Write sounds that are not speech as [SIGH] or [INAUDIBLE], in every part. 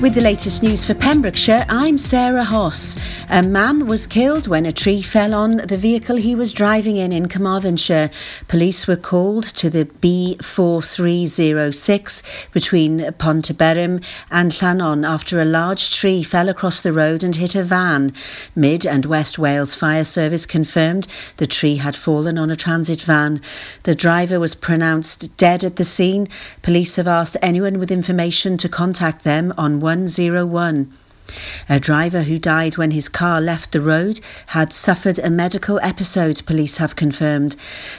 With the latest news for Pembrokeshire, I'm Sarah Hoss. A man was killed when a tree fell on the vehicle he was driving in in Carmarthenshire. Police were called to the B4306 between Pontyberem and Llanon after a large tree fell across the road and hit a van. Mid and West Wales Fire Service confirmed the tree had fallen on a transit van. The driver was pronounced dead at the scene. Police have asked anyone with information to contact them on 101. A driver who died when his car left the road had suffered a medical episode, police have confirmed.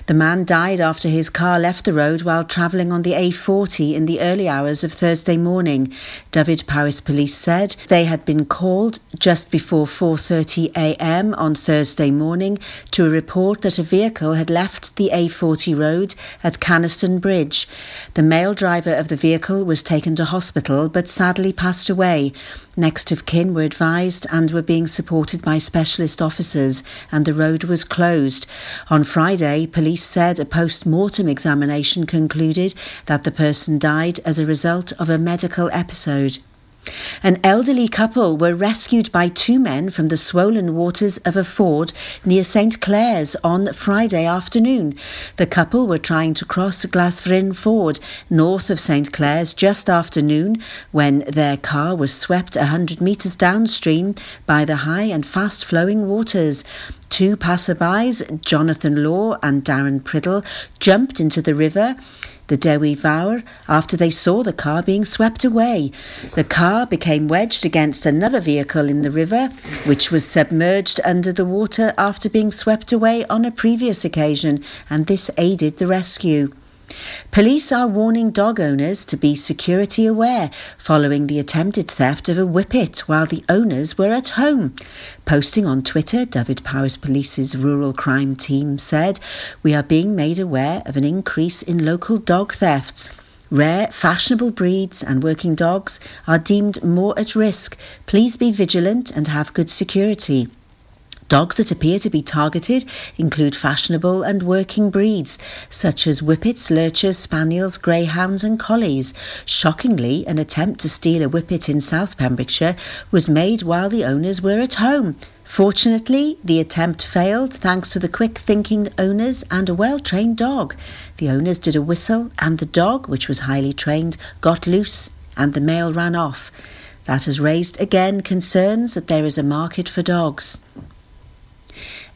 The man died after his car left the road while travelling on the A40 in the early hours of Thursday morning. Dyfed-Powys police said they had been called just before 4:30 a.m. on Thursday morning to a report that a vehicle had left the A40 road at Canaston Bridge. The male driver of the vehicle was taken to hospital but sadly passed away. Next of kin were advised and were being supported by specialist officers, and the road was closed. On Friday, police said a post mortem examination concluded that the person died as a result of a medical episode. An elderly couple were rescued by two men from the swollen waters of a ford near St Clears on Friday afternoon. The couple were trying to cross Glasfryn Ford north of St Clears just after noon when their car was swept a hundred metres downstream by the high and fast flowing waters. Two passerbys, Jonathan Law and Darren Priddle, jumped into the river the Dewi Fawr after they saw the car being swept away. The car became wedged against another vehicle in the river, which was submerged under the water after being swept away on a previous occasion, and this aided the rescue. Police are warning dog owners to be security aware following the attempted theft of a whippet while the owners were at home. Posting on Twitter, Dyfed-Powys Police's rural crime team said, We are being made aware of an increase in local dog thefts. Rare, fashionable breeds and working dogs are deemed more at risk. Please be vigilant and have good security. Dogs that appear to be targeted include fashionable and working breeds, such as whippets, lurchers, spaniels, greyhounds, and collies. Shockingly, an attempt to steal a whippet in South Pembrokeshire was made while the owners were at home. Fortunately, the attempt failed thanks to the quick thinking owners and a well trained dog. The owners did a whistle, and the dog, which was highly trained, got loose and the male ran off. That has raised again concerns that there is a market for dogs.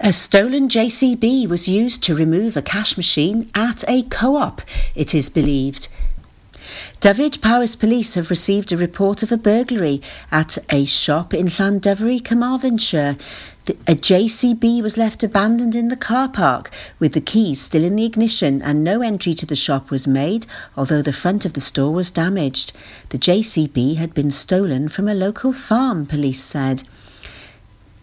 A stolen JCB was used to remove a cash machine at a co op, it is believed. Dyfed-Powys Police have received a report of a burglary at a shop in Llandovery, Carmarthenshire. A JCB was left abandoned in the car park with the keys still in the ignition and no entry to the shop was made, although the front of the store was damaged. The JCB had been stolen from a local farm, police said.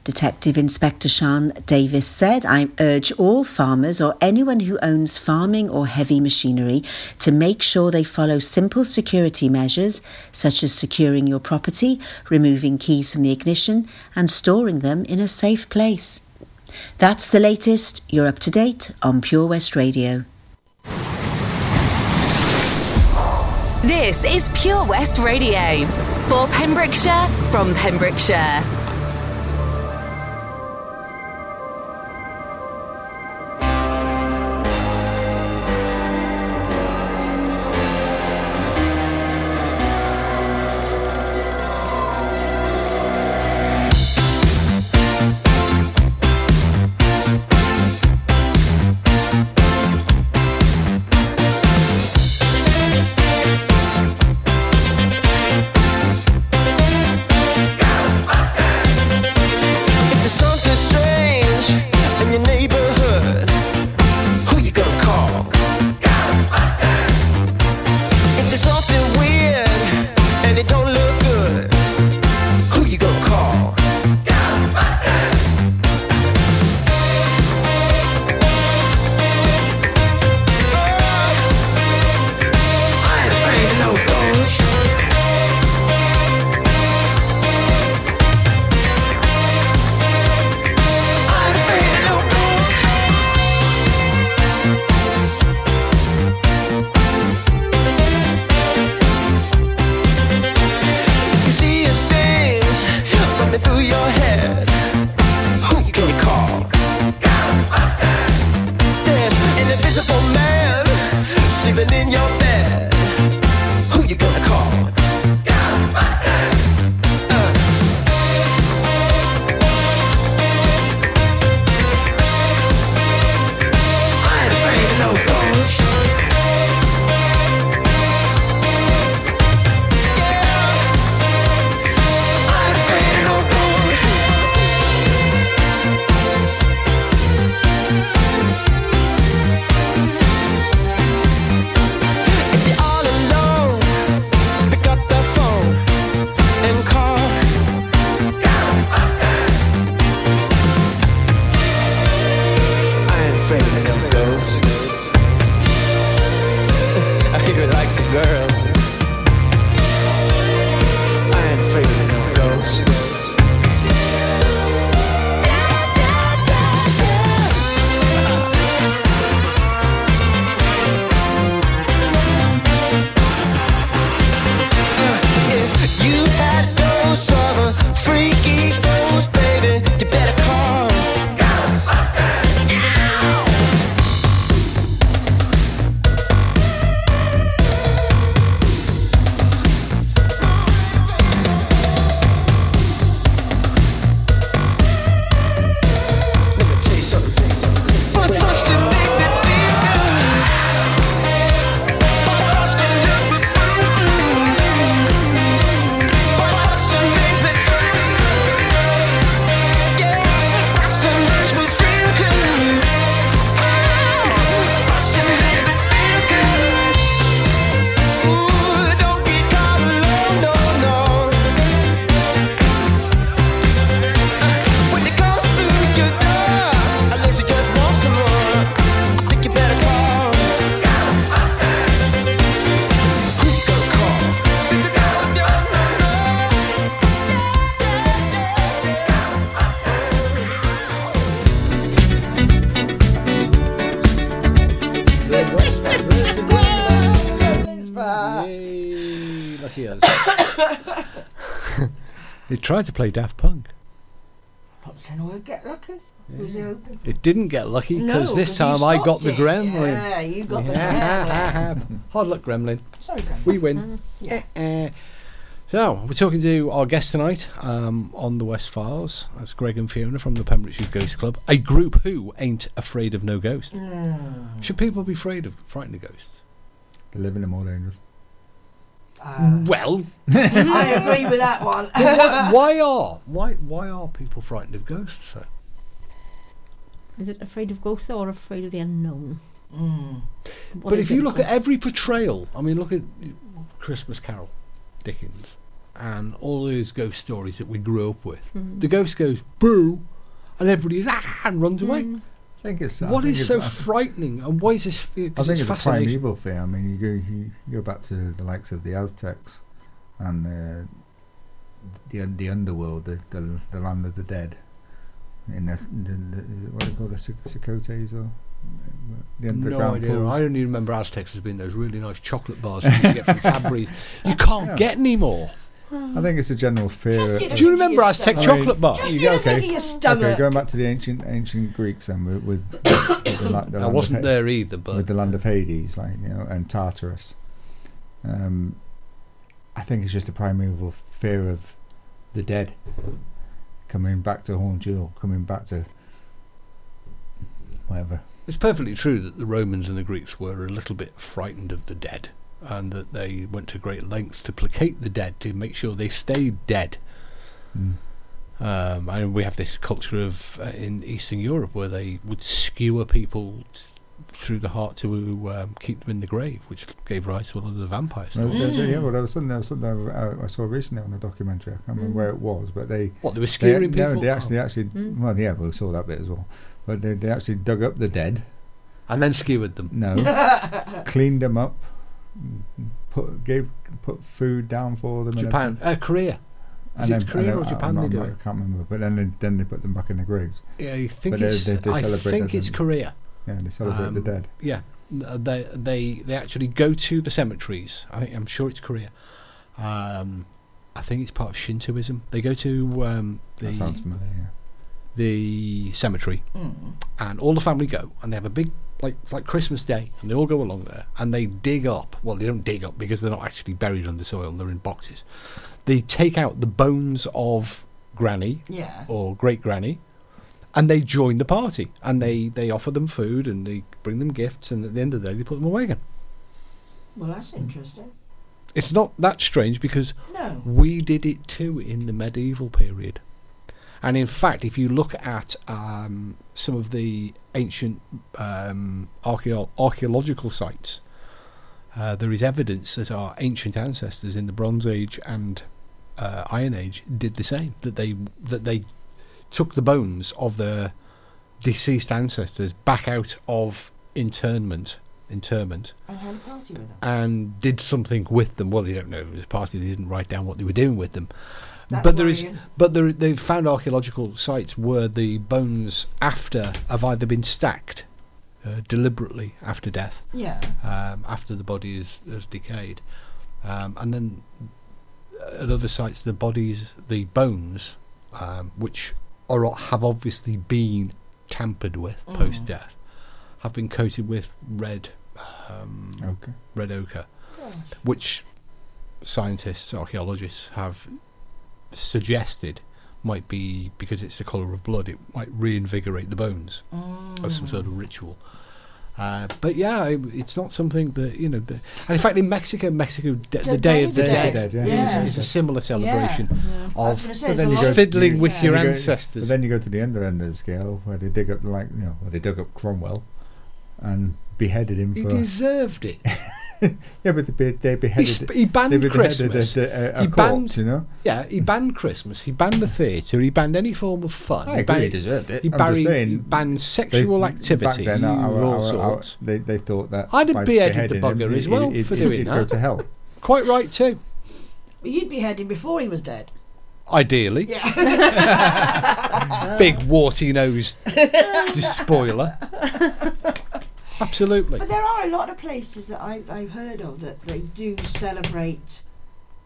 Detective Inspector Sean Davis said, I urge all farmers or anyone who owns farming or heavy machinery to make sure they follow simple security measures such as securing your property, removing keys from the ignition, and storing them in a safe place. That's the latest. You're up to date on Pure West Radio. This is Pure West Radio for Pembrokeshire from Pembrokeshire. Yay, lucky [COUGHS] they tried to play Daft Punk. Not saying we'll get lucky. Was he hoping? It didn't get lucky because No, this 'cause you time I got stopped the gremlin. Yeah, you got the gremlin. [LAUGHS] Hard luck, gremlin. Sorry, Grandma. We win. Yeah. Eh. So, we're talking to our guest tonight um, on the West Files. That's Greg and Fiona from the Pembrokeshire Ghost Club, a group who ain't afraid of no ghosts. Should people be afraid of frightened of ghosts? They live living in more dangerous. Uh, Well, [LAUGHS] I agree with that one. why, [LAUGHS] why are why why are people frightened of ghosts? So? Is it afraid of ghosts or afraid of the unknown? Mm. But if you look at every portrayal, I mean, look at Christmas Carol, Dickens, and all those ghost stories that we grew up with. Hmm. The ghost goes boo, and everybody ah, and runs away. I think it's. What think is it's- so [LAUGHS] frightening, and why is this fear? I think it's it's, a fascinating. primeval fear. I mean, you go you, go back to the likes of the Aztecs and uh, the the underworld, the, the the land of the dead. In the, the, the is it what they call the Sicotes or the No idea. pools? I only remember Aztecs as being those really nice chocolate bars you used to get from [LAUGHS] Cadbury's. You can't Yeah. get any more. I think it's a general fear. Just, you know, Do you remember your Aztec stomach. chocolate bars? Just You you go, think okay. of your stomach. Okay, going back to the ancient ancient Greeks and with, with, with [COUGHS] the, la- the I land wasn't of, Ha- there either, but with the land of Hades, like you know, and Tartarus. Um, I think it's just a primeval fear of the dead coming back to haunt you, or coming back to whatever. It's perfectly true that the Romans and the Greeks were a little bit frightened of the dead, and that they went to great lengths to placate the dead to make sure they stayed dead. Mm. Um, and we have this culture of uh, in Eastern Europe where they would skewer people th- through the heart to um, keep them in the grave, which gave rise to a lot of the vampire Well, stuff. there- there- yeah, well, there was something, there was something I, I saw recently on a documentary. I can't remember where it was, but they What they were they, skewering no, people, they actually Oh. actually Mm. well, yeah, we saw that bit as well. But they, they actually dug up the dead. and then skewered them. No, [LAUGHS] cleaned them up, put gave put food down for them. and Japan, uh, Korea. Is And it then- Korea and or Japan I'm they do I'm it? not- I can't remember. But then they, then they put them back in the graves. Yeah, I think But it's. they- they I celebrate think it's? Korea. Yeah, they celebrate the Um, dead. Yeah, they they they actually go to the cemeteries. I think I'm sure it's Korea, um, I think it's part of Shintoism. They go to um, the That sounds familiar. Yeah. the cemetery, Mm. and all the family go, and they have a big like it's like Christmas Day, and they all go along there, and they dig up. Well, they don't dig up because they're not actually buried under soil; they're in boxes. They take out the bones of Granny Yeah. or Great Granny, and they join the party, and they they offer them food, and they bring them gifts, and at the end of the day, they put them away again. Well, that's interesting. It's not that strange because No. we did it too in the medieval period. And in fact, if you look at um, some of the ancient um, archeo- archaeological sites, uh, there is evidence that our ancient ancestors in the Bronze Age and uh, Iron Age did the same. That they that they took the bones of their deceased ancestors back out of internment, interment, And had a party with them. and did something with them. Well, they don't know if it was a party. They didn't write down what they were doing with them. That but there is, worrying. but there, they've found archaeological sites where the bones after have either been stacked uh, deliberately after death, Yeah. um, after the body is has decayed, um, and then at other sites the bodies, the bones, um, which are have obviously been tampered with Mm. post death, have been coated with red. Um, Okay. red ochre, which scientists, archaeologists have suggested might be because it's the colour of blood, it might reinvigorate the bones as some sort of ritual. Uh, but yeah, it, it's not something that you know. The, and in fact, in Mexico, Mexico, d- the, Day of the Dead, Dead, yeah. Yeah. Is, is a similar celebration I was of say, But then you lot go fiddling with yeah. your You ancestors. But then you go to the other end of the scale where they dig up like you know, where they dug up Cromwell and beheaded him he for deserved it. [LAUGHS] [LAUGHS] yeah, but they, be- they He, beheaded. sp- he banned they Christmas. A, a, a He corpse, banned- you know. Yeah, he banned Christmas. He banned the theatre. He banned any form of fun. I he agree, banned, he deserved it. He, I'm just buried, saying, he banned They- sexual back activity then, of our, all our, our, sorts. they, they thought that I'd have by beheaded the beheading bugger him, as well he- for he'd- doing he'd that. go to hell. Quite right too. But you'd be heading before he was dead. Ideally, Yeah. [LAUGHS] big warty nosed [LAUGHS] despoiler. Absolutely. but there are a lot of places that I, I've heard of that they do celebrate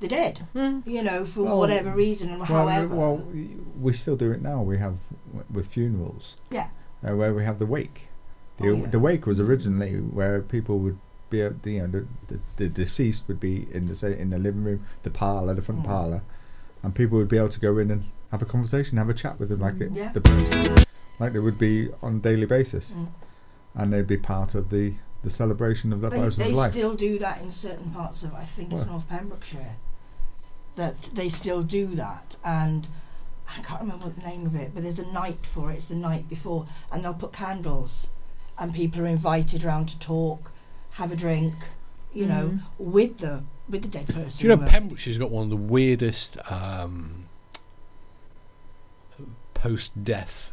the dead. You know, for Well, whatever reason and Well, however. well, we still do it now. We have with funerals. Yeah. Uh, where we have the wake. The, Oh, yeah. the wake was originally where people would be, at the, you know, the, the, the deceased would be in the in the living room, the parlour, the front Mm. parlour, and people would be able to go in and have a conversation, have a chat with them, like it, Yeah. the person, like they would be on a daily basis, Mm. And they'd be part of the the celebration of that They, person's they life. still do that in certain parts of, I think it's North Pembrokeshire. That they still do that, and I can't remember the name of it, but there's a night for it. It's the night before, and they'll put candles, and people are invited around to talk, have a drink, you know, Mm. with the with the dead person. Do you know. Pembrokeshire's got one of the weirdest um, post-death,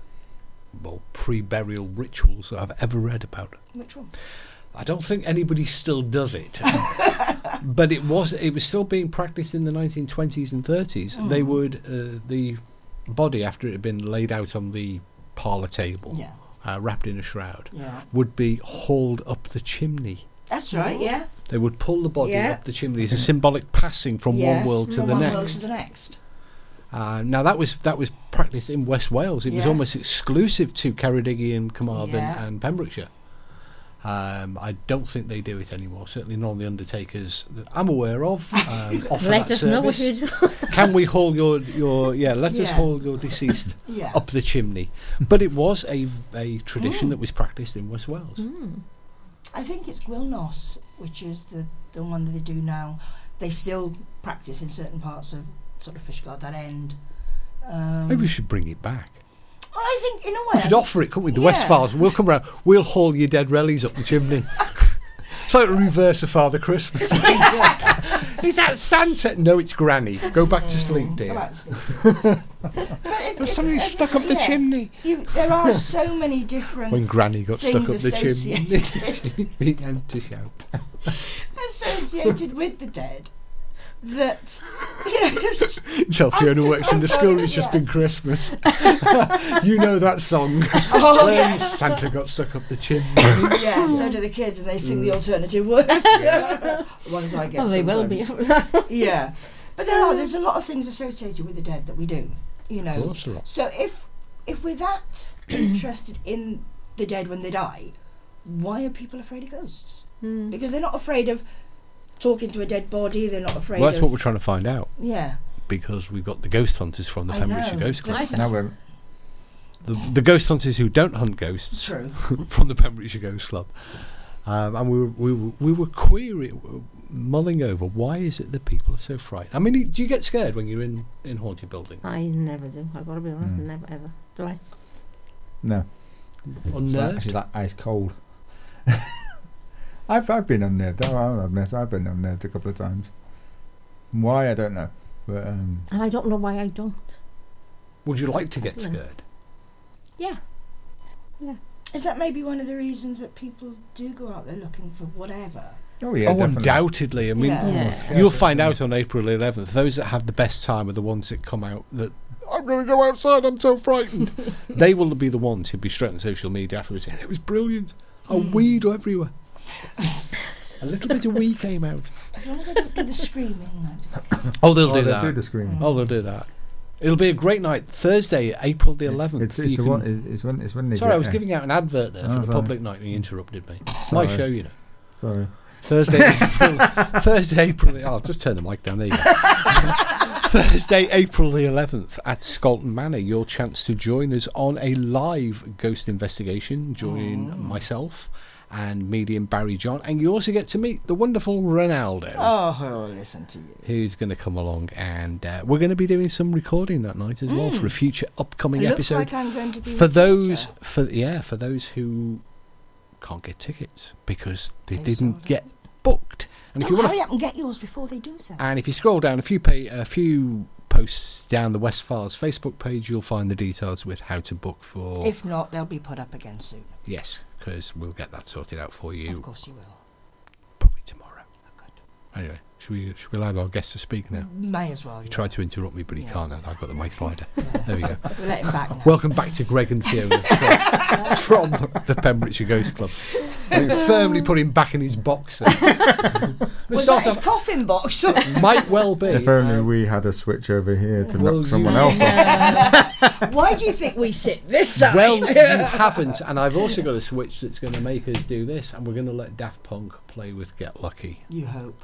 well, pre-burial rituals that I've ever read about. Which one? I don't think anybody still does it, [LAUGHS] but it was it was still being practiced in the 1920s and 30s. They Mm. would uh, the body after it had been laid out on the parlour table, Yeah, uh, wrapped in a shroud, yeah. would be hauled up the chimney. That's right. Yeah. They would pull the body Yeah. up the chimney as a symbolic passing from Yes, one world to the one next. world to the next. Uh, now that was that was practiced in West Wales. It was almost exclusive to Ceredigion, Carmarthen, Yeah. and Pembrokeshire. Um, I don't think they do it anymore. Certainly none of the undertakers that I'm aware of um, [LAUGHS] offer Let that us know if service. you do. [LAUGHS] Can we haul your your yeah? Let us haul your deceased [LAUGHS] Yeah. up the chimney. But it was a a tradition Mm. that was practiced in West Wales. I think it's Gwylnos, which is the, the one that they do now. They still practice in certain parts of sort of Fishguard, that end. Um, Maybe we should bring it back. well, I think, in a way. We could offer it, couldn't we? The Yeah. West Files. We'll come round. We'll haul your dead relics up the chimney. [LAUGHS] it's like the reverse of Father Christmas. [LAUGHS] [LAUGHS] Is that Santa? No, it's Granny. Go back to sleep, Go dear. back to sleep. But it- There's somebody stuck up the yeah, chimney. You, there are so many different When Granny got stuck up the chimney, he began to shout. associated with the dead that, you know, this just, Tell Fiona works in the school. It's just Yeah. been Christmas. [LAUGHS] you know that song. [LAUGHS] Oh, When yes. Santa got stuck up the chimney. [COUGHS] yeah, so do the kids, and they sing Mm. the alternative words. [LAUGHS] the ones I get. Oh, they will be. Yeah. But there are. There's a lot of things associated with the dead that we do. You know. Of course, a lot. So if if we're that [COUGHS] interested in the dead when they die, why are people afraid of ghosts? Mm. Because they're not afraid of talking to a dead body. They're not afraid Well, that's of. what we're trying to find out yeah. because we've got the ghost hunters from the Pembrokeshire. Ghost Club. That's- Now we're The, the ghost hunters who don't hunt ghosts True. [LAUGHS] from the Pembrokeshire Ghost Club. Um, and we were, we were, we were querying, mulling over why is it that people are so frightened? I mean, do you get scared when you're in, in haunted buildings? I never do. I've got to be honest. Mm. Never ever. Do I? no. It's Unnerved? actually like ice cold. [LAUGHS] I've I've been unnerved. I'll admit I've been unnerved a couple of times. Why I don't know, but um, And I don't know why I don't. Would you like to get Puzzling. scared? Yeah. yeah. Is that maybe one of the reasons that people do go out there looking for whatever? oh yeah, oh, definitely. undoubtedly. I mean, Yeah. Yeah. you'll find out on April 11th. Those that have the best time are the ones that come out that I'm going to go outside. I'm so frightened. [LAUGHS] they will be the ones who'll be straight on social media afterwards saying it was brilliant. A weed everywhere. A little bit of wee came out. As long as they don't do the screaming. lad. Oh, they'll Oh, do they that. do the screaming. Oh, they'll do that. It'll be a great night. Thursday, April the 11th. It's, it's You the can- one. It's, it's when it's when they. Sorry, get I was there. giving out an advert there Oh, for the sorry. public night and you interrupted me. It's my Sorry. show, you know. Sorry. Thursday, [LAUGHS] April, Thursday, April. The, oh, I'll just turn the mic down. There you go. [LAUGHS] Thursday, April the 11th at Scolton Manor. Your chance to join us on a live ghost investigation. Join oh. myself and medium Barry John, and you also get to meet the wonderful Ronaldo. Oh, listen to you. Who's going to come along, and uh, we're going to be doing some recording that night as well for a future upcoming It looks episode like I'm going to be for those for yeah for those who can't get tickets because they They didn't get booked. And if you hurry up and get yours before they do so. and if you scroll down a few pay, a few posts down the West Files Facebook page, you'll find the details with how to book for If not, they'll be put up again soon. yes, because we'll get that sorted out for you. Of course you will. probably tomorrow. Oh, good. Anyway, should we should we allow our guest to speak now? May as well. He Yeah. tried to interrupt me, but he Yeah. can't. I've got the mic slider. Yeah. There we go. [LAUGHS] We'll let him back now. Welcome back to Greg and Fiona from, [LAUGHS] from the Pembrokeshire Ghost Club. We firmly put him back in his box. [LAUGHS] was that his coffin box? might well be. If only um, we had a switch over here to well, knock someone you- else off. Why do you think we sit this side? well, you haven't, and I've also got a switch that's going to make us do this, and we're going to let Daft Punk play with Get Lucky. you hope.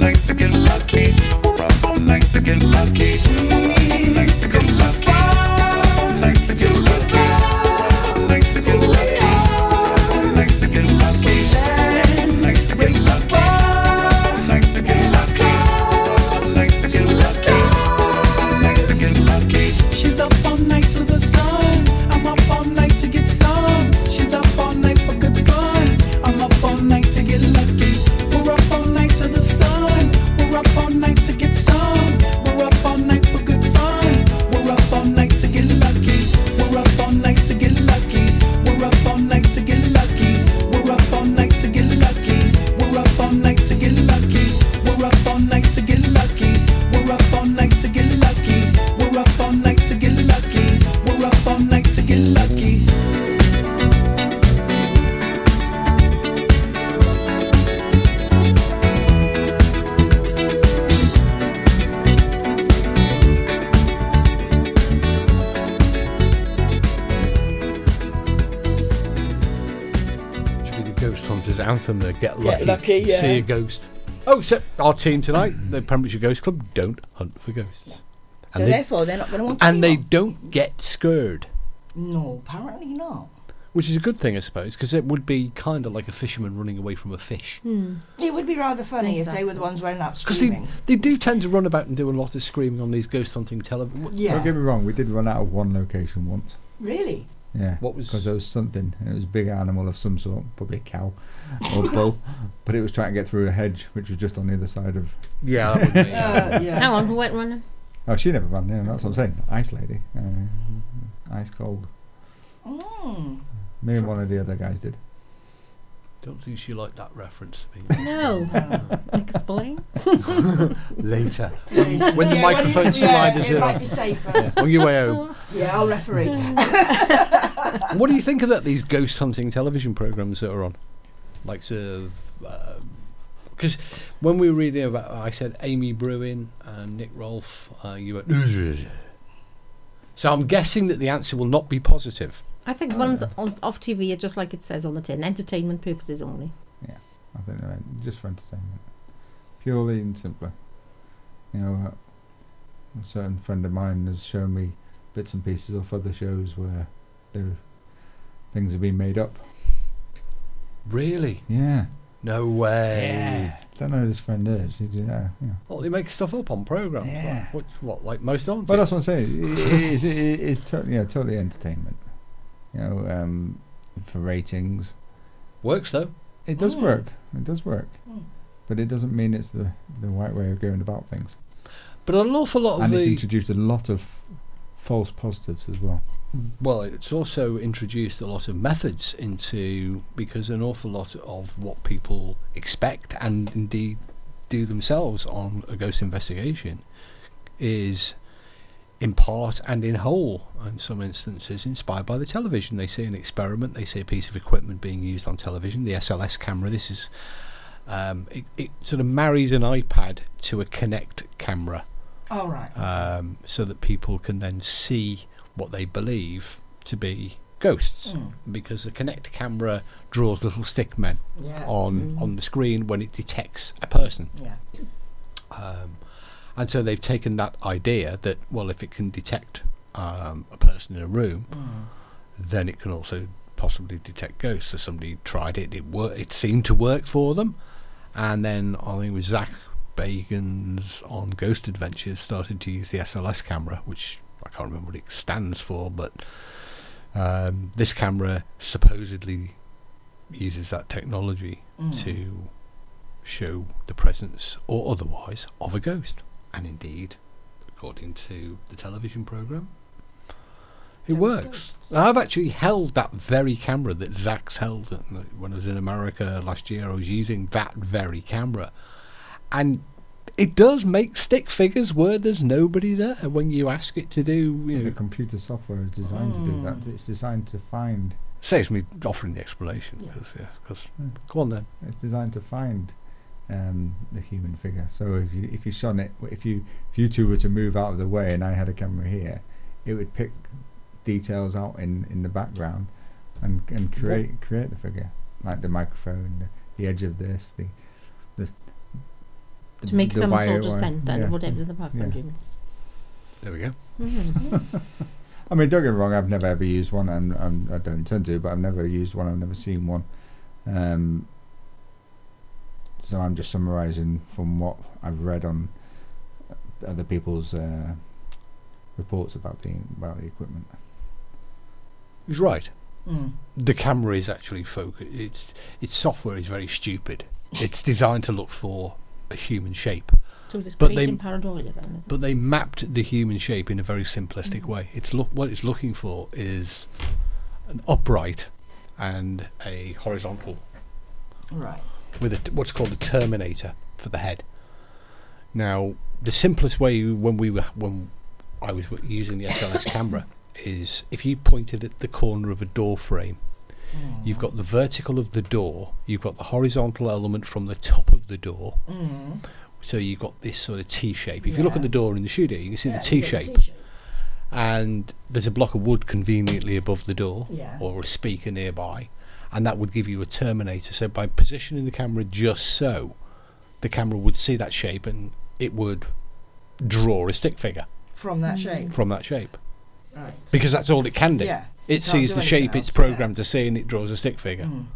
like to get lucky. Our team tonight, the Pembrokeshire Ghost Club, don't hunt for ghosts, So and they, therefore, they're not going to want to and see they one. don't get scared, No, apparently not. which is a good thing, I suppose, because it would be kind of like a fisherman running away from a fish. Hmm. It would be rather funny if they were the ones running up Because they, screaming. they do tend to run about and do a lot of screaming on these ghost hunting television. Yeah. Don't get me wrong, we did run out of one location once. Really? Yeah. What was- Because there was something. It was a big animal of some sort, probably a cow or [LAUGHS] bull, but it was trying to get through a hedge, which was just on the other side of. Yeah, that would be. [LAUGHS] Uh, yeah. Hang on, who went running? Oh, she never ran. Yeah, that's what I'm saying. Ice lady, uh, ice cold. Mm. Me and one of the other guys did. Don't think she liked that reference to me. [LAUGHS] No. [LAUGHS] Explain. [LAUGHS] Later. Later. When the Yeah, microphone you- yeah, sliders it in might on. be safer. Yeah, on your way home. Yeah, I'll referee. What do you think of that? These ghost hunting television programs that are on, like sort of, because when we were reading about, I said Amy Bruni and Nick Groff. Uh, you went. So I'm guessing that the answer will not be positive. I think ones on, off TV are just like it says on the tin, entertainment purposes only. Yeah, I think they're just for entertainment, purely and simply. You know, uh, a certain friend of mine has shown me bits and pieces of other shows where they've- things have been made up. Really? Yeah. No way. Yeah. Don't know who this friend is. He's, yeah, yeah. Well, they make stuff up on programs. Yeah. Like, what, what, like most aren't Well, that's what I'm saying. It, it, it's, it, it's totally, yeah, totally entertainment. You know, um, for ratings, Works though. it does Mm. work. It does work, Mm. but it doesn't mean it's the the right way of going about things. But an awful lot of And it's introduced a lot of false positives as well. Well, it's also introduced a lot of methods into because an awful lot of what people expect and indeed do themselves on a ghost investigation is in part and in whole, in some instances, inspired by the television. They see an experiment, they see a piece of equipment being used on television, the SLS camera. This is um, it, it sort of marries an iPad to a Kinect camera All right. um, so that people can then see what they believe to be ghosts. Mm. Because the Kinect camera draws little stick men Yeah. on on the screen when it detects a person, Yeah. um, and so they've taken that idea that well, if it can detect um, a person in a room, Mm. then it can also possibly detect ghosts. So somebody tried it; it worked. It seemed to work for them, and then I think it was Zach Bagans on Ghost Adventures started to use the SLS camera, which I can't remember what it stands for, but um, this camera supposedly uses that technology Mm. to show the presence or otherwise of a ghost. And indeed, according to the television program, it works. I've actually held that very camera that Zach's held when I was in America last year. I was using that very camera, and it does make stick figures where there's nobody there And when you ask it to do. You The computer software is designed to do that. Mm. It's designed to find. saves me offering the explanation. Yeah. 'cause, yeah, 'cause- Mm. go on then. It's designed to find um, the human figure. So if you if you shone it, if you if you two were to move out of the way and I had a camera here, it would pick details out in, in the background and and create create the figure like the microphone, the, the edge of this, the the, the To make some sort of sense then yeah. of whatever's in the background. Yeah. There we go. Mhm. [LAUGHS] I mean, don't get me wrong. I've never ever used one, and I'm, I don't intend to. But I've never used one. I've never seen one. Um, so I'm just summarising from what I've read on other people's uh, reports about the about the equipment. He's right. Mm. The camera is actually focused. Its its software is very stupid. It's designed to look for a human shape, So it's But they- then, is it? but they mapped the human shape in a very simplistic way. It's look what it's looking for is an upright and a horizontal Right. With a what's called a terminator for the head. Now, the simplest way when we were when I was using the SLS camera is if you pointed at the corner of a door frame, Mm. you've got the vertical of the door, you've got the horizontal element from the top of the door, Mm. so you've got this sort of T shape. If you look at the door in the studio, you can see Yeah, the T shape, and there's a block of wood conveniently above the door, Yeah. or a speaker nearby, and that would give you a terminator. So by positioning the camera just so, the camera would see that shape and it would draw a stick figure From that shape. from that shape Right. because that's all it can do. Yeah. It sees the anything shape it's else, yeah. programmed to see and it draws a stick figure. Mm.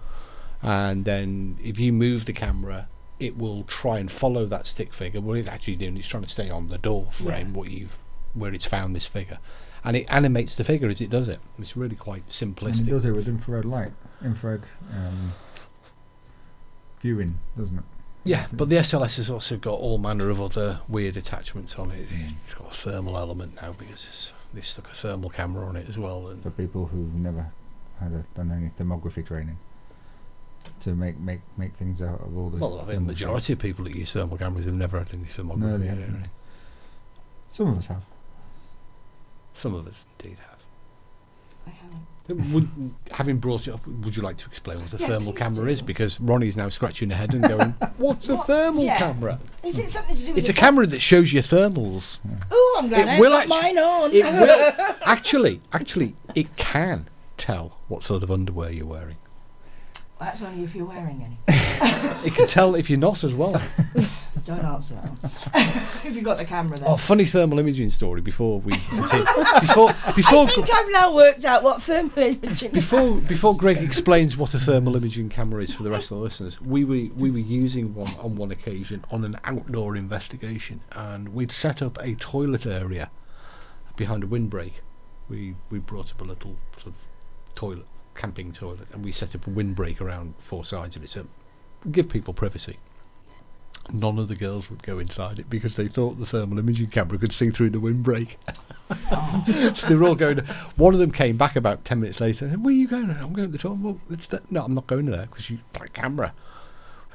And then if you move the camera, it will try and follow that stick figure. What it's actually doing is trying to stay on the door frame, Yeah. what you've where it's found this figure, and it animates the figure as it does it. It's really quite And simplistic. it does it with infrared light, infrared um, viewing, doesn't it? Yeah, but the SLS has also got all manner of other weird attachments on it. It's got a thermal element now because it's, they've stuck a thermal camera on it as well. And For people who've never had a, done any thermography training, to make make make things out of all the. well, I think the thermal majority of people that use thermal cameras have never had any thermography. No, they haven't. really. Some of us have. Some of us indeed have. I haven't. Would, having brought it up, would you like to explain what a Yeah, thermal camera do. is? Because Ronnie's now scratching her head and going, [LAUGHS] "What's a What? thermal Yeah. camera?" Is it something to do with It's a camera that shows you thermals. Oh, I'm glad It I will got actu- mine on. It [LAUGHS] will actually, actually, it can tell what sort of underwear you're wearing. That's only if you're wearing any. [LAUGHS] It can tell if you're not as well. Don't answer that one. [LAUGHS] if you've got the camera there. Oh, funny thermal imaging story before we before [LAUGHS] before I think I've now worked out what thermal imaging before before Greg explains what a thermal imaging camera is for the rest of the listeners, we were we were using one on one occasion on an outdoor investigation, and we'd set up a toilet area behind a windbreak. We we brought up a little sort of toilet, camping toilet, and we set up a windbreak around four sides of it to give people privacy. None of the girls would go inside it because they thought the thermal imaging camera could see through the windbreak. [LAUGHS] so they were all going. One of them came back about ten minutes later. and, Where are you going? I'm going to the toilet. Well, it's the, no, I'm not going there because you got a camera.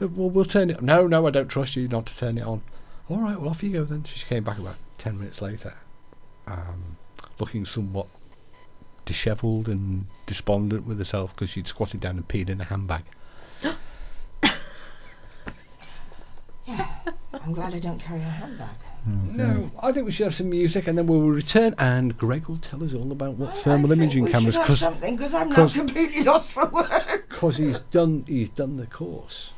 "Uh, Well, we'll turn it. No, no, I don't trust you not to turn it on. All right, well off you go then. She came back about ten minutes later, um, looking somewhat dishevelled and despondent with herself because she'd squatted down and peed in a handbag. [LAUGHS] I'm glad I don't carry a handbag. No, I think we should have some music and then we'll return and Greg will tell us all about what I- thermal I think imaging we cameras should have because something because I'm now 'cause- completely lost for words. [LAUGHS] Because he's done he's done the course.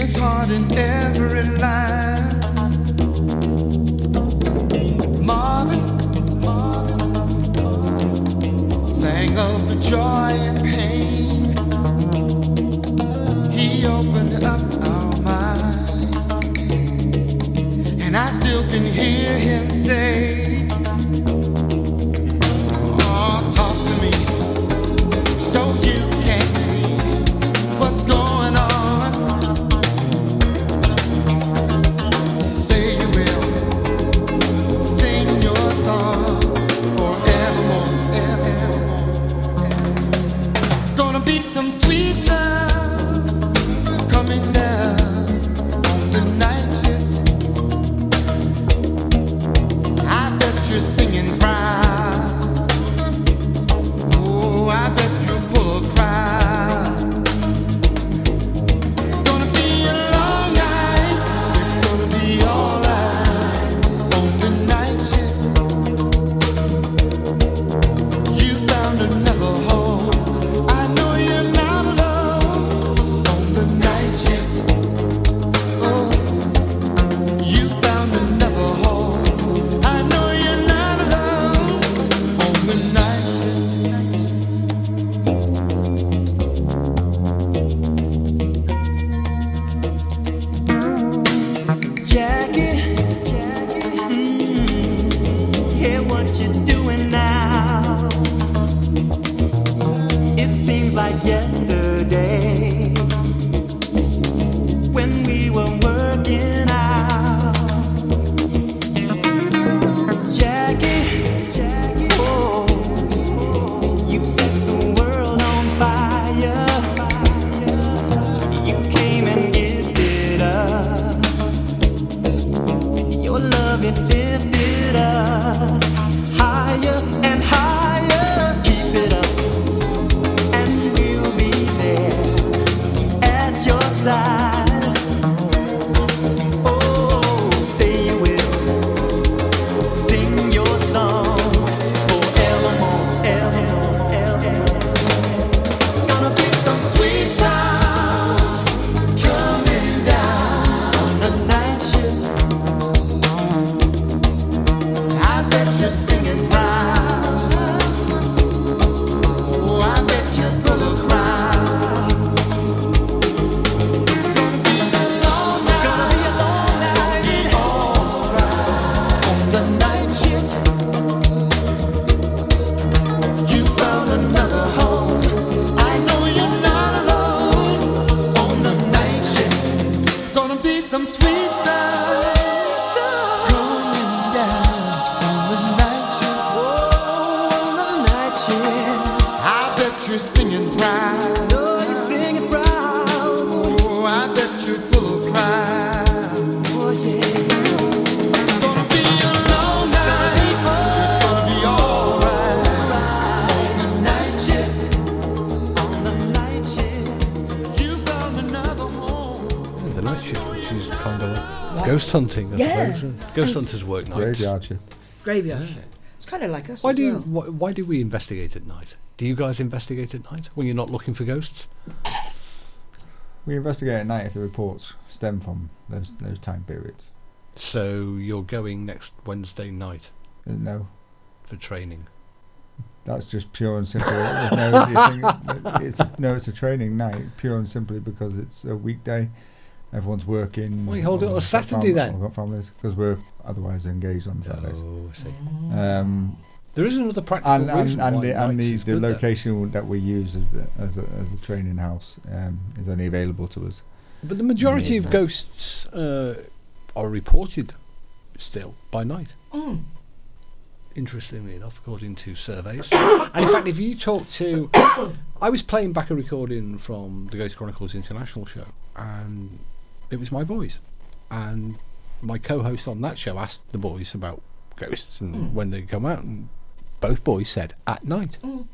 his heart in every line. Marvin, Marvin, sang of the joy and pain. He opened up our mind, and I still can hear him say. Ghost hunters work nights. Graveyard shift. Graveyard. It's kind of like us. Why as do you, well. why, why do we investigate at night? Do you guys investigate at night when you're not looking for ghosts? We investigate at night if the reports stem from those those time periods. So you're going next Wednesday night Uh, No, for training. that's just pure and simple. No, you it's no, it's a training night, pure and simply because it's a weekday. Everyone's working. Why you hold it on a I've got Saturday fam- then? I've got families because we're otherwise engaged on Saturdays. Oh, I see. Um, There is another practical and and, reason and why the, and the, is the good then. location that we use as the as a, as a training house um, is only available to us. But the majority of ghosts uh, are reported still by night. Mm. Interestingly enough, according to surveys. [COUGHS] and in fact, if you talk to. [COUGHS] I was playing back a recording from the Ghost Chronicles International show, and it was my voice. And my co host on that show asked the boys about ghosts and mm. when they come out, and both boys said at night. Mm.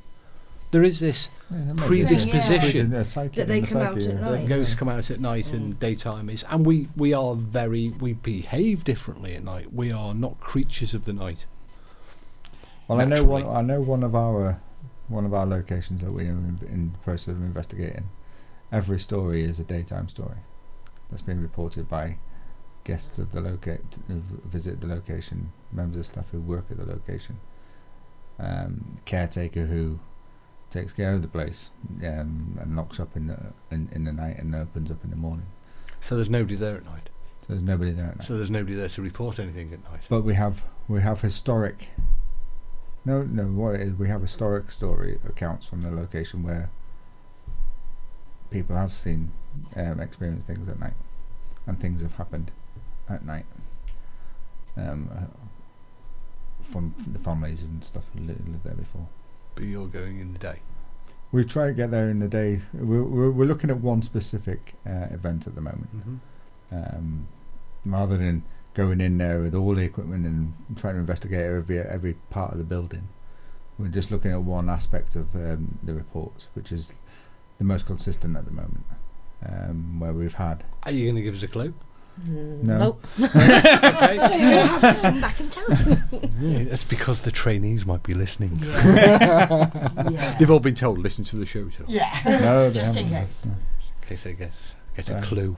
There is this Yeah, that might be a- predisposition Yeah, psychic That they the come out psyche, at yeah. night. ghosts come out at night and mm. daytime is and we we are very we behave differently at night we are not creatures of the night Well, I know one. I know one of our one of our locations that we're in, in the process of investigating. Every story is a daytime story that's been reported by guests of the locate visit the location, members of staff who work at the location, um, caretaker who takes care of the place um, and locks up in the in, in the night and opens up in the morning. So there's nobody there at night. So there's nobody there at night. So there's nobody there to report anything at night. But we have we have historic. No, no. What it is, we have historic story accounts from the location where people have seen, um, experienced things at night, and things have happened at night. Um, uh, from the families and stuff who li- lived there before. But you're going in the day. We try to get there in the day. We're, we're, we're looking at one specific uh, event at the moment. Mm-hmm. um, rather than going in there with all the equipment and trying to investigate every every part of the building. We're just looking at one aspect of um, the reports, which is the most consistent at the moment, um, where we've had. Are you going to give us a clue? No. Nope. [LAUGHS] [LAUGHS] So you're going to have to back and tell us. [LAUGHS] Yeah, that's because the trainees might be listening. Yeah. yeah. They've all been told listen to the show tonight, Yeah. No, they Just in haven't. case. No. in case they get get a clue.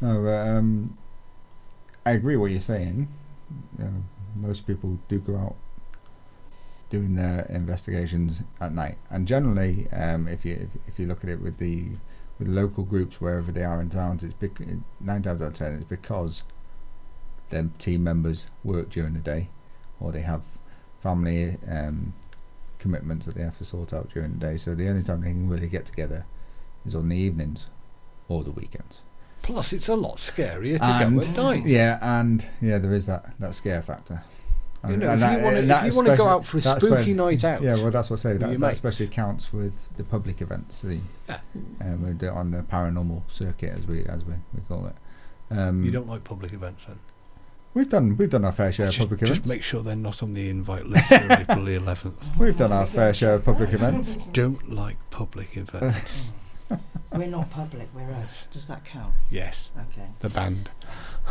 No, but, um, I agree what you're saying. You know, most people do go out doing their investigations at night, and generally, um, if you if, if you look at it with the with local groups wherever they are in towns, it's bec- nine times out of ten it's because their team members work during the day, or they have family um, commitments that they have to sort out during the day. So the only time they can really get together is on the evenings or the weekends. Plus, it's a lot scarier to And- go at night. Yeah, and yeah, there is that, that scare factor. You know, and if you wanna- and if you wanna go out for a spooky when- night out Yeah, well, that's what I say. That, that especially counts with the public events, the Yeah. um, we do on the paranormal circuit, as we as we, we call it. Um, You don't like public events, then? We've done we've done our fair share just, of public just events. make sure they're not on the invite list for April the [LAUGHS] 11th. We've done our fair share of public [LAUGHS] events. Don't like public events. [LAUGHS] We're not public, we're us. Does that count? yes, Okay. the band.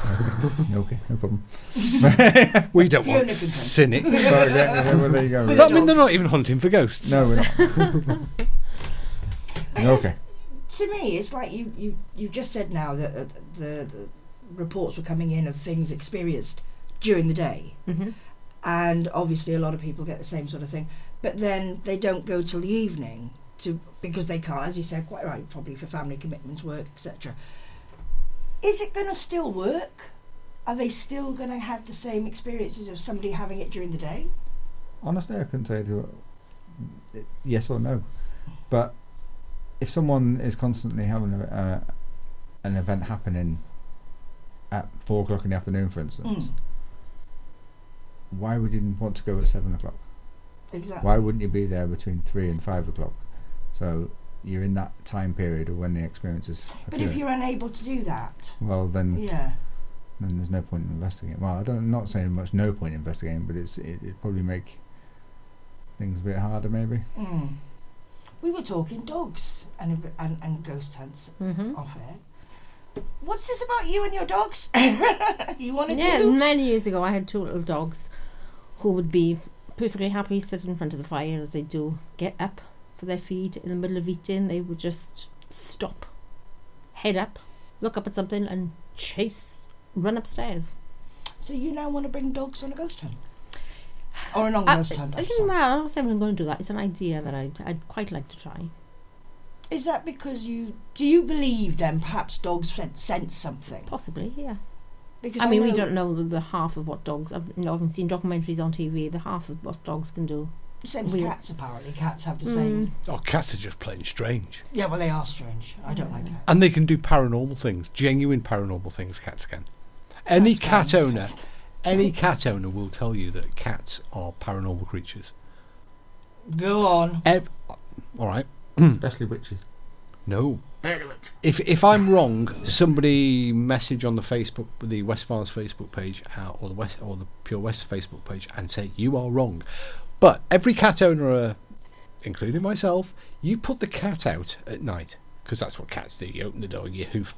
[LAUGHS] okay, no problem. [LAUGHS] We don't Fiona want can come. So, cynics. yeah, yeah, well, there you go. I mean, they're not even hunting for ghosts. No, we're not. okay. To me, it's like you, you, you just said now that uh, the, the reports were coming in of things experienced during the day. hmm and obviously a lot of people get the same sort of thing but then they don't go till the evening to because they can't as you said quite right probably for family commitments work etc is it going to still work are they still going to have the same experiences of somebody having it during the day Honestly, I couldn't tell you uh, yes or no. But if someone is constantly having a, uh, an event happening at four o'clock in the afternoon, for instance, Mm. why would you want to go at seven o'clock? exactly Why wouldn't you be there between three and five o'clock? So you're in that time period of when the experiences. but if you're unable to do that well, then yeah then there's no point in investigating. Well, I don't I'm not saying much no point in investigating, but it's it, it'd probably make things a bit harder, maybe. mm. we were talking dogs and, and, and ghost hunts hmm off air what's this about you and your dogs [LAUGHS] you want to Yeah, do many years ago, I had two little dogs who would be perfectly happy sitting in front of the fire as they do get up for their feed in the middle of eating. They would just stop, head up, look up at something, and chase, run upstairs. So you now want to bring dogs on a ghost hunt? Or a hunt, I'm uh, sorry. well, I'm not saying I'm going to do that. It's an idea that I'd, I'd quite like to try. Is that because you... Do you believe then perhaps dogs sen- sense something? Possibly, yeah. Because I mean, we know don't know the, the half of what dogs. I've, you know, I've seen documentaries on TV. The half of what dogs can do. Same as we- cats, apparently. Cats have the Mm. same... Oh, cats are just plain strange. Yeah, well, they are strange. I don't like cats. And they can do paranormal things, genuine paranormal things, cats can. Any Cats cat can, owner, cats [LAUGHS] any cat owner will tell you that cats are paranormal creatures. Go on. Ev- all right. [CLEARS THROAT] Especially witches. No. If if I'm wrong, somebody message on the Facebook, the West Files Facebook page, uh, or the West or the Pure West Facebook page, and say you are wrong. But every cat owner, uh, including myself, you put the cat out at night because that's what cats do. You open the door, you hoof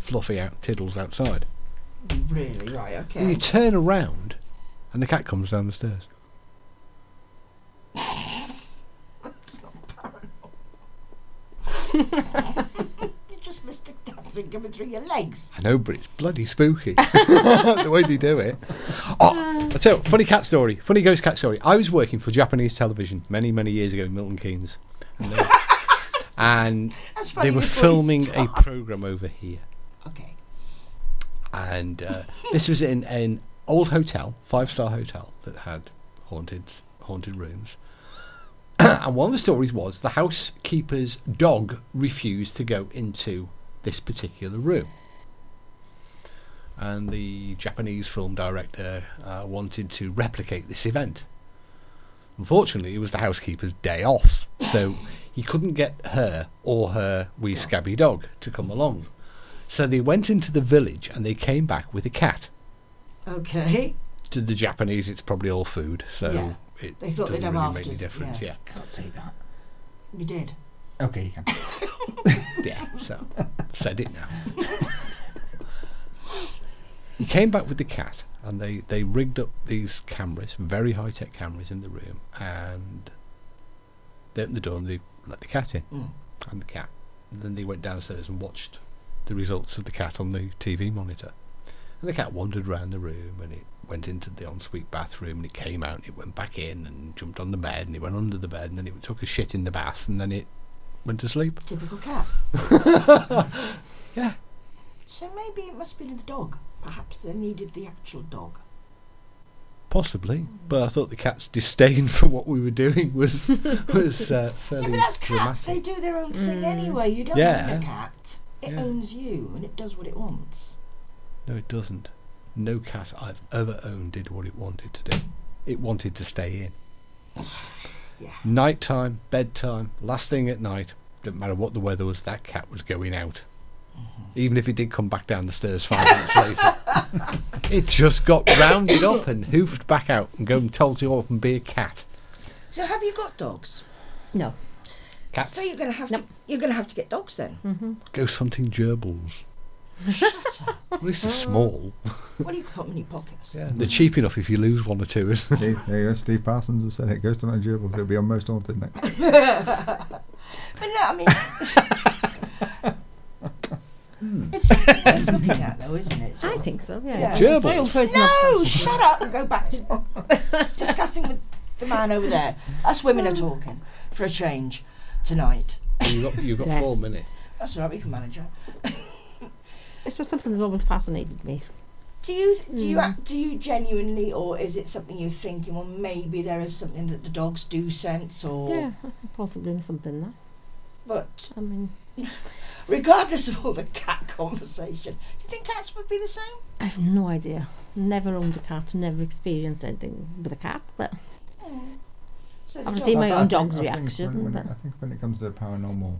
fluffy out tiddles outside, Really? Right, okay. and you turn around, and the cat comes down the stairs. [LAUGHS] It's not paranormal. [LAUGHS] you just missed the coming through your legs. I know, but it's bloody spooky [LAUGHS] the way they do it. Oh, I tell you, funny cat story, funny ghost cat story. I was working for Japanese television many, many years ago in Milton Keynes, and they, [LAUGHS] and they were filming a program over here, Okay. and uh, this was in an old hotel, five star hotel that had haunted haunted rooms. [CLEARS THROAT] and one of the stories was the housekeeper's dog refused to go into this particular room. And the Japanese film director uh, wanted to replicate this event. Unfortunately, it was the housekeeper's day off, so he couldn't get her or her wee scabby dog to come along. So they went into the village and they came back with a cat. Okay. To the Japanese, it's probably all food, so Yeah. it They thought they'd doesn't have really make any difference. yeah. Yeah, Can't say that. We did. Okay, you can. [LAUGHS] yeah. So said it now. he came back with the cat, and they they rigged up these cameras, very high tech cameras in the room, and they opened the door and they let the cat in, Mm. and the cat. And then they went downstairs and watched the results of the cat on the TV monitor. And the cat wandered around the room and it went into the ensuite bathroom and it came out and it went back in and jumped on the bed and it went under the bed and then it took a shit in the bath and then it went to sleep. Typical cat. [LAUGHS] Yeah. So maybe it must be the dog. Perhaps they needed the actual dog. Possibly, but I thought the cat's disdain for what we were doing was [LAUGHS] was uh, fairly Yeah, but that's cats. dramatic. They do their own thing anyway. You don't Yeah. own a cat. It Yeah. owns you and it does what it wants. No, it doesn't. No cat I've ever owned did what it wanted to do. It wanted to stay in. [SIGHS] Yeah. Night time, bedtime, last thing at night. Didn't matter what the weather was. That cat was going out. Mm-hmm. Even if he did come back down the stairs five minutes later, [LAUGHS] it just got rounded up and hoofed back out and go and told to off and be a cat. So have you got dogs? No. Cats. So you're gonna have Nope. to you're gonna have to get dogs then. Mm-hmm. Ghost hunting gerbils. Shut up. At least they're small. Well, you can put them in your pockets. Yeah, they're cheap enough if you lose one or two. Isn't it? Steve, there you go. Steve Parsons has said it. goes to a gerbil. It'll be on most haunted next. [LAUGHS] But no, I mean, hmm. it's worth looking at, though, isn't it? Sort I think so, yeah. Yeah. It's my own Gerbils? personal No, shut up and go back to discussing with the man over there. Us women are talking for a change tonight. You got you got Yes. four minutes. That's all right. We can manage it. [LAUGHS] It's just something that's always fascinated me. Do you do you act, do you genuinely, or is it something you're thinking? Well, maybe there is something that the dogs do sense, or Yeah, possibly something there. but I mean, [LAUGHS] regardless of all the cat conversation, do you think cats would be the same? I have no idea. Never owned a cat, never experienced anything with a cat, but So I've seen my I- I own think- dog's I think reaction. When, when it, I think when it comes to paranormal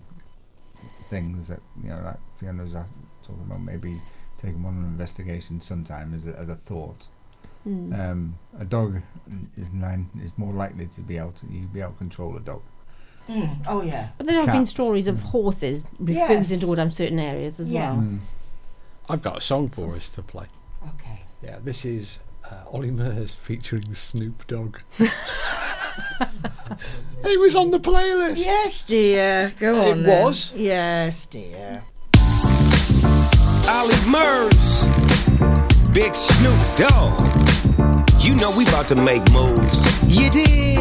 things that you know, like Fiona's uh, talking about, maybe taking one on an investigation sometime as a, as a thought. mm, Um, a dog is nine is more likely to be able to you be able to control a dog. Mm, oh yeah. but there have been stories of horses Yes. refusing to go down certain areas as Yeah. well. Mm. I've got a song for us to play. Okay. Yeah, this is uh, Ollie Murs featuring Snoop Dogg. [LAUGHS] he was on the playlist. Yes, dear. Go It on. then. was? Yes, dear. Ollie Murs, Big Snoop Dogg. You know we about to make moves. You dig?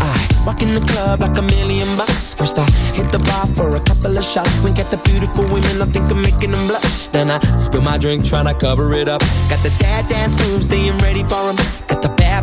I walk in the club like a million bucks. First I hit the bar for a couple of shots. Wink at the beautiful women, I think I'm making them blush. Then I spill my drink, tryna cover it up. Got the dad dance moves, staying ready for 'em.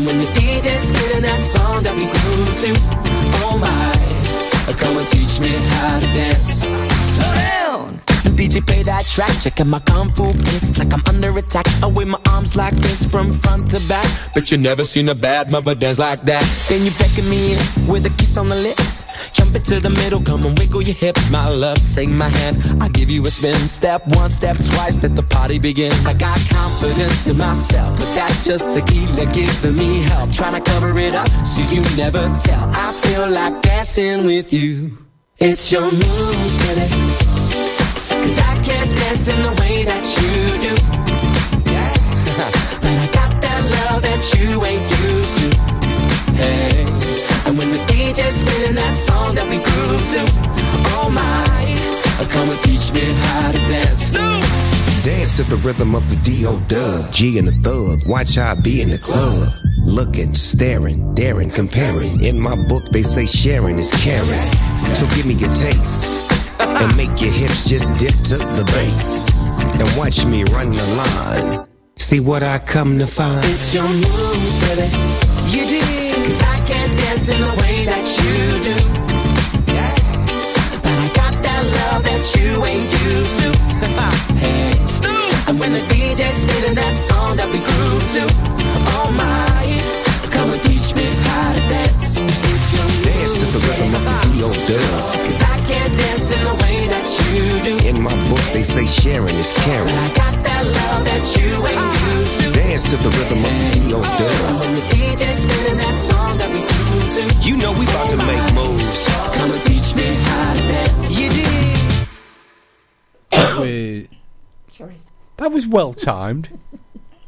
And when the DJ's spinning that song that we grew to, oh my, come and teach me how to dance. Slow down. The DJ play that track, checking my kung fu kicks like I'm under attack. I wave my arms like this from front to back. Bet you never seen a bad mother dance like that. Then you beckon me in with a kiss on the lips. Jump into the middle, come and wiggle your hips, my love. Take my hand, I'll give you a spin. Step one, step twice, let the party begin. I got confidence in myself, but that's just tequila giving me help. Trying to cover it up so you never tell. I feel like dancing with you. It's your moves, baby. Cause I can't dance in the way that you do. Yeah. [LAUGHS] but I got that love that you ain't used to. Hey. And when the DJ's spinning that song that we groove to, oh my, uh, come and teach me how to dance. Dance to the rhythm of the D.O. Dub. G and the thug. Watch I be in the club. Looking, staring, daring, comparing. In my book, they say sharing is caring. So give me your taste. And make your hips just dip to the bass. And watch me run the line. See what I come to find. It's your moves, baby. You did. Cause I can't dance in the way that you do. Yeah. But I got that love that you ain't used to. [LAUGHS] hey. And when the DJ's spinning that song that we groove to, oh my, come and teach me how to dance. Dance to the rhythm of the D.O. Dub. Cause I can't dance in the way that you do. In my book, they say sharing is caring. But I got that love that you ain't used to. Dance to the rhythm of the D.O. Oh, Dub. When the DJ's spinning that song that we groove to, you know we about to make moves. Come and teach me how to dance. You did. We- [COUGHS] Sorry. that was well timed.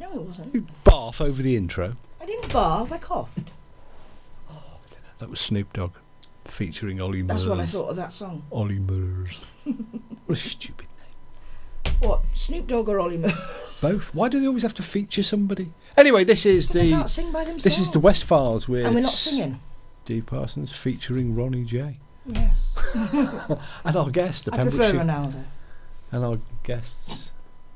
No, it wasn't. You barf over the intro. I didn't barf, I coughed. Oh, that was Snoop Dogg featuring Ollie Murs. That's what I thought of that song. Ollie Murs. [LAUGHS] what a stupid name. What? Snoop Dogg or Ollie Murs? Both. Why do they always have to feature somebody? Anyway, this is They the can't sing by themselves. this is the West Files with And we're not singing. Steve Parsons featuring Ronnie J. Yes. [LAUGHS] And our guest, the I prefer Pembrokeshire, Ronaldo. and our guests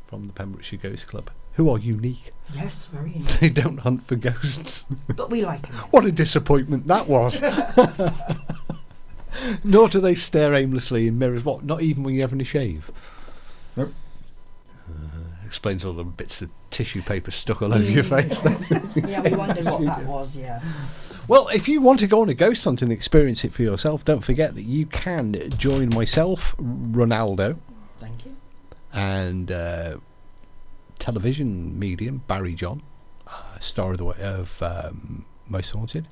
from the Pembrokeshire Ghost Club, who are unique. Yes, very. [LAUGHS] They don't hunt for ghosts. But we like him. What a disappointment that was. [LAUGHS] [LAUGHS] Nor do they stare aimlessly in mirrors. What? Not even when you're having a shave. Nope. Uh, explains all the bits of tissue paper stuck all over your face. Yeah, we wondered what that was, yeah. Well, if you want to go on a ghost hunt and experience it for yourself, don't forget that you can join myself, Ronaldo, Thank you. and uh, television medium Barrie John, uh, star of the of um, Most Haunted,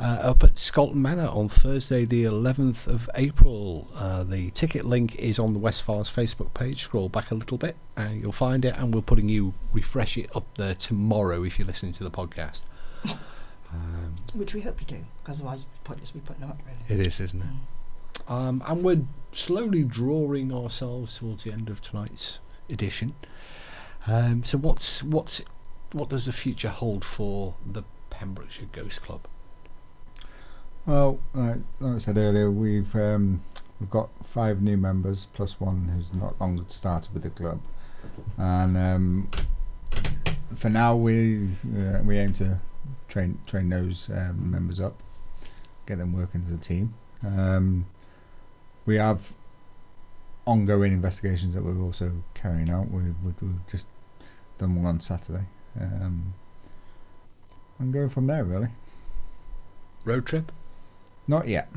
uh, up at Scolton Manor on Thursday, the 11th of April. Uh, the ticket link is on the West Files Facebook page. Scroll back a little bit, and you'll find it. And we'll putting you refresh it up there tomorrow if you're listening to the podcast. Um, Which we hope you do, because otherwise pointless we putting them up, really. It is, isn't it? Um, and we're slowly drawing ourselves towards the end of tonight's edition. Um, so, what's what's what does the future hold for the Pembrokeshire Ghost Club? Well, like, like I said earlier, we've um, we've got five new members plus one who's not long started with the club, and um, for now we uh, we aim to train train those um, members up, get them working as a team. Um, we have ongoing investigations that we're also carrying out. We we we've just done one on Saturday, um, and going from there really. Road trip? Not yet.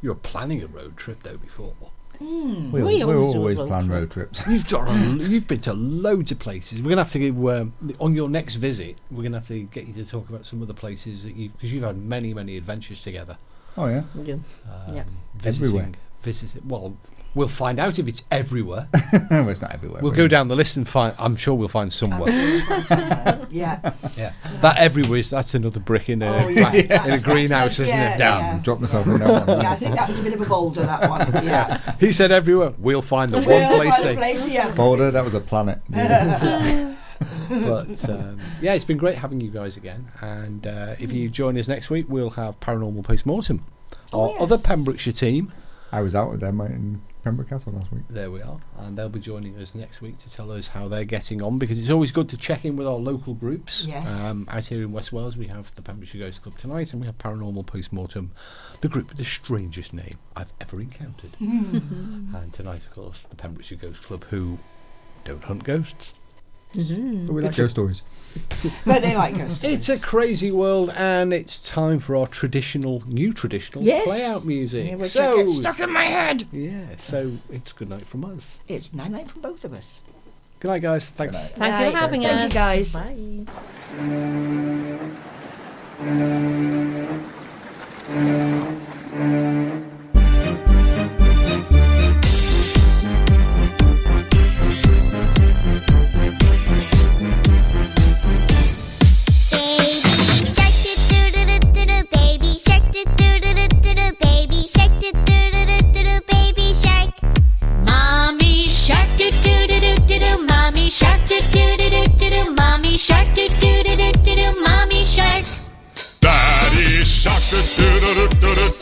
You were planning a road trip though before. Mm. We, We we always do always road plan trip. road trips. [LAUGHS] You've done. a- you've been to loads of places. We're gonna have to give um, on your next visit. We're gonna have to get you to talk about some of the places that you because you've had many many adventures together. Oh yeah, We do. Um, Yeah. visiting, Everywhere. Visiting. Well, we'll find out if it's everywhere. [LAUGHS] well, it's not everywhere. We'll but go down the list and find. I'm sure we'll find somewhere. [LAUGHS] yeah. yeah, that everywhere is. That's another brick in a Oh, yeah. [LAUGHS] in a greenhouse, isn't yeah, it? Damn. yeah. Drop myself in that one. Yeah, I think that was a bit of a boulder, that one. Yeah. He said everywhere. We'll find the one We'll place. find a they- place, yeah. Boulder, that was a planet. but um, yeah, it's been great having you guys again. And uh, if you join us next week, we'll have Paranormal Postmortem. Oh, Our other. Pembrokeshire team. I was out with them mate, in Pembroke Castle last week. There we are, and they'll be joining us next week to tell us how they're getting on because it's always good to check in with our local groups. Yes. Um, out here in West Wales, we have the Pembrokeshire Ghost Club tonight, and we have Paranormal Postmortem, the group with the strangest name I've ever encountered. [LAUGHS] and tonight, of course, the Pembrokeshire Ghost Club, who don't hunt ghosts. Mm-hmm. But we like ghost stories. [LAUGHS] but they like ghost stories. It's a crazy world, and it's time for our traditional, new traditional yes. play out music. Yeah, which so, I get stuck in my head. Yeah, so it's good night from us. It's night night from both of us. Good night, guys. Thanks. Night. Thank night. you for having Thank us. you, guys. Bye. shark, do do do do do do, baby shark, do do do do do do, baby shark. Mommy shark, do do do do do do, mommy shark, do do do do do do, mommy shark, do do do do do do, mommy shark. Daddy shark, do do do do do do.